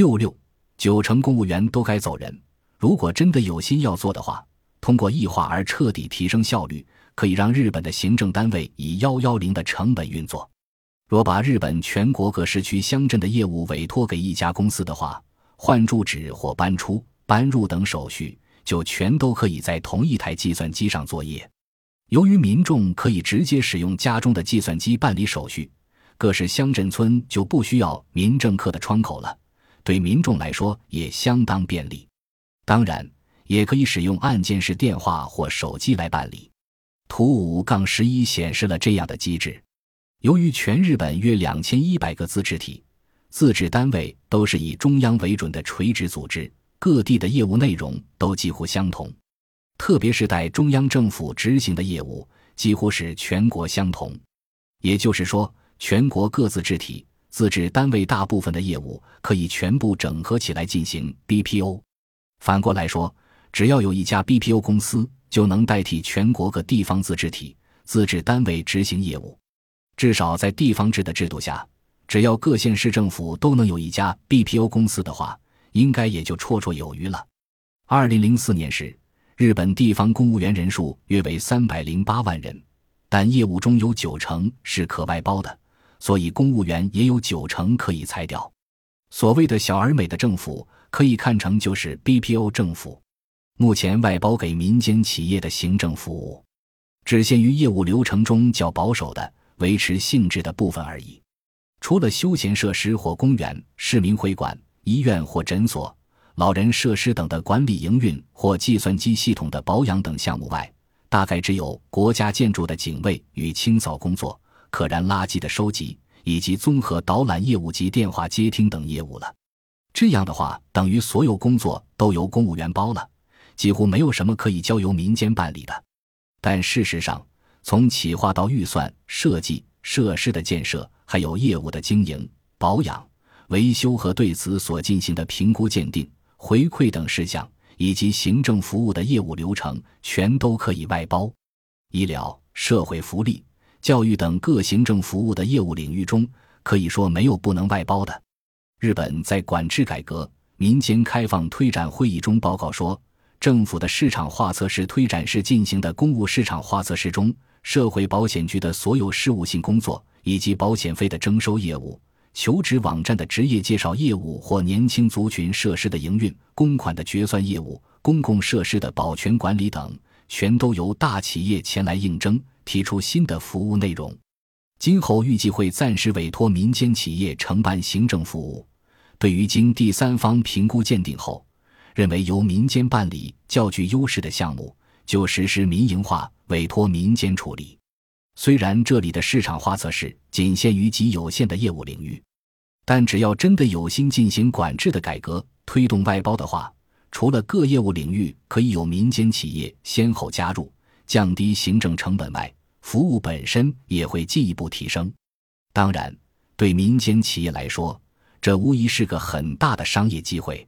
六六九成公务员都该走人。如果真的有心要做的话，通过异化而彻底提升效率，可以让日本的行政单位以幺幺零的成本运作。若把日本全国各市区乡镇的业务委托给一家公司的话，换住址或搬出、搬入等手续，就全都可以在同一台计算机上作业。由于民众可以直接使用家中的计算机办理手续，各市乡镇村就不需要民政科的窗口了。对民众来说也相当便利，当然也可以使用按键式电话或手机来办理。图五杠十一显示了这样的机制。由于全日本约两千一百个自治体、自治单位都是以中央为准的垂直组织，各地的业务内容都几乎相同，特别是代中央政府执行的业务几乎是全国相同。也就是说，全国各自治体。自治单位大部分的业务可以全部整合起来进行 BPO。反过来说，只要有一家 BPO 公司，就能代替全国各地方自治体、自治单位执行业务。至少在地方制的制度下，只要各县市政府都能有一家 BPO 公司的话，应该也就绰绰有余了。二零零四年时，日本地方公务员人数约为三百零八万人，但业务中有九成是可外包的。所以，公务员也有九成可以裁掉。所谓的小而美的政府，可以看成就是 BPO 政府。目前外包给民间企业的行政服务，只限于业务流程中较保守的维持性质的部分而已。除了休闲设施或公园、市民会馆、医院或诊所、老人设施等的管理营运或计算机系统的保养等项目外，大概只有国家建筑的警卫与清扫工作。可燃垃圾的收集，以及综合导览业务及电话接听等业务了。这样的话，等于所有工作都由公务员包了，几乎没有什么可以交由民间办理的。但事实上，从企划到预算、设计、设施的建设，还有业务的经营、保养、维修和对此所进行的评估、鉴定、回馈等事项，以及行政服务的业务流程，全都可以外包。医疗、社会福利。教育等各行政服务的业务领域中，可以说没有不能外包的。日本在管制改革、民间开放推展会议中报告说，政府的市场化测试推展是进行的公务市场化测试中，社会保险局的所有事务性工作，以及保险费的征收业务、求职网站的职业介绍业务或年轻族群设施的营运、公款的决算业务、公共设施的保全管理等，全都由大企业前来应征。提出新的服务内容，今后预计会暂时委托民间企业承办行政服务。对于经第三方评估鉴定后，认为由民间办理较具优势的项目，就实施民营化，委托民间处理。虽然这里的市场化测试仅限于极有限的业务领域，但只要真的有心进行管制的改革，推动外包的话，除了各业务领域可以有民间企业先后加入，降低行政成本外，服务本身也会进一步提升，当然，对民间企业来说，这无疑是个很大的商业机会。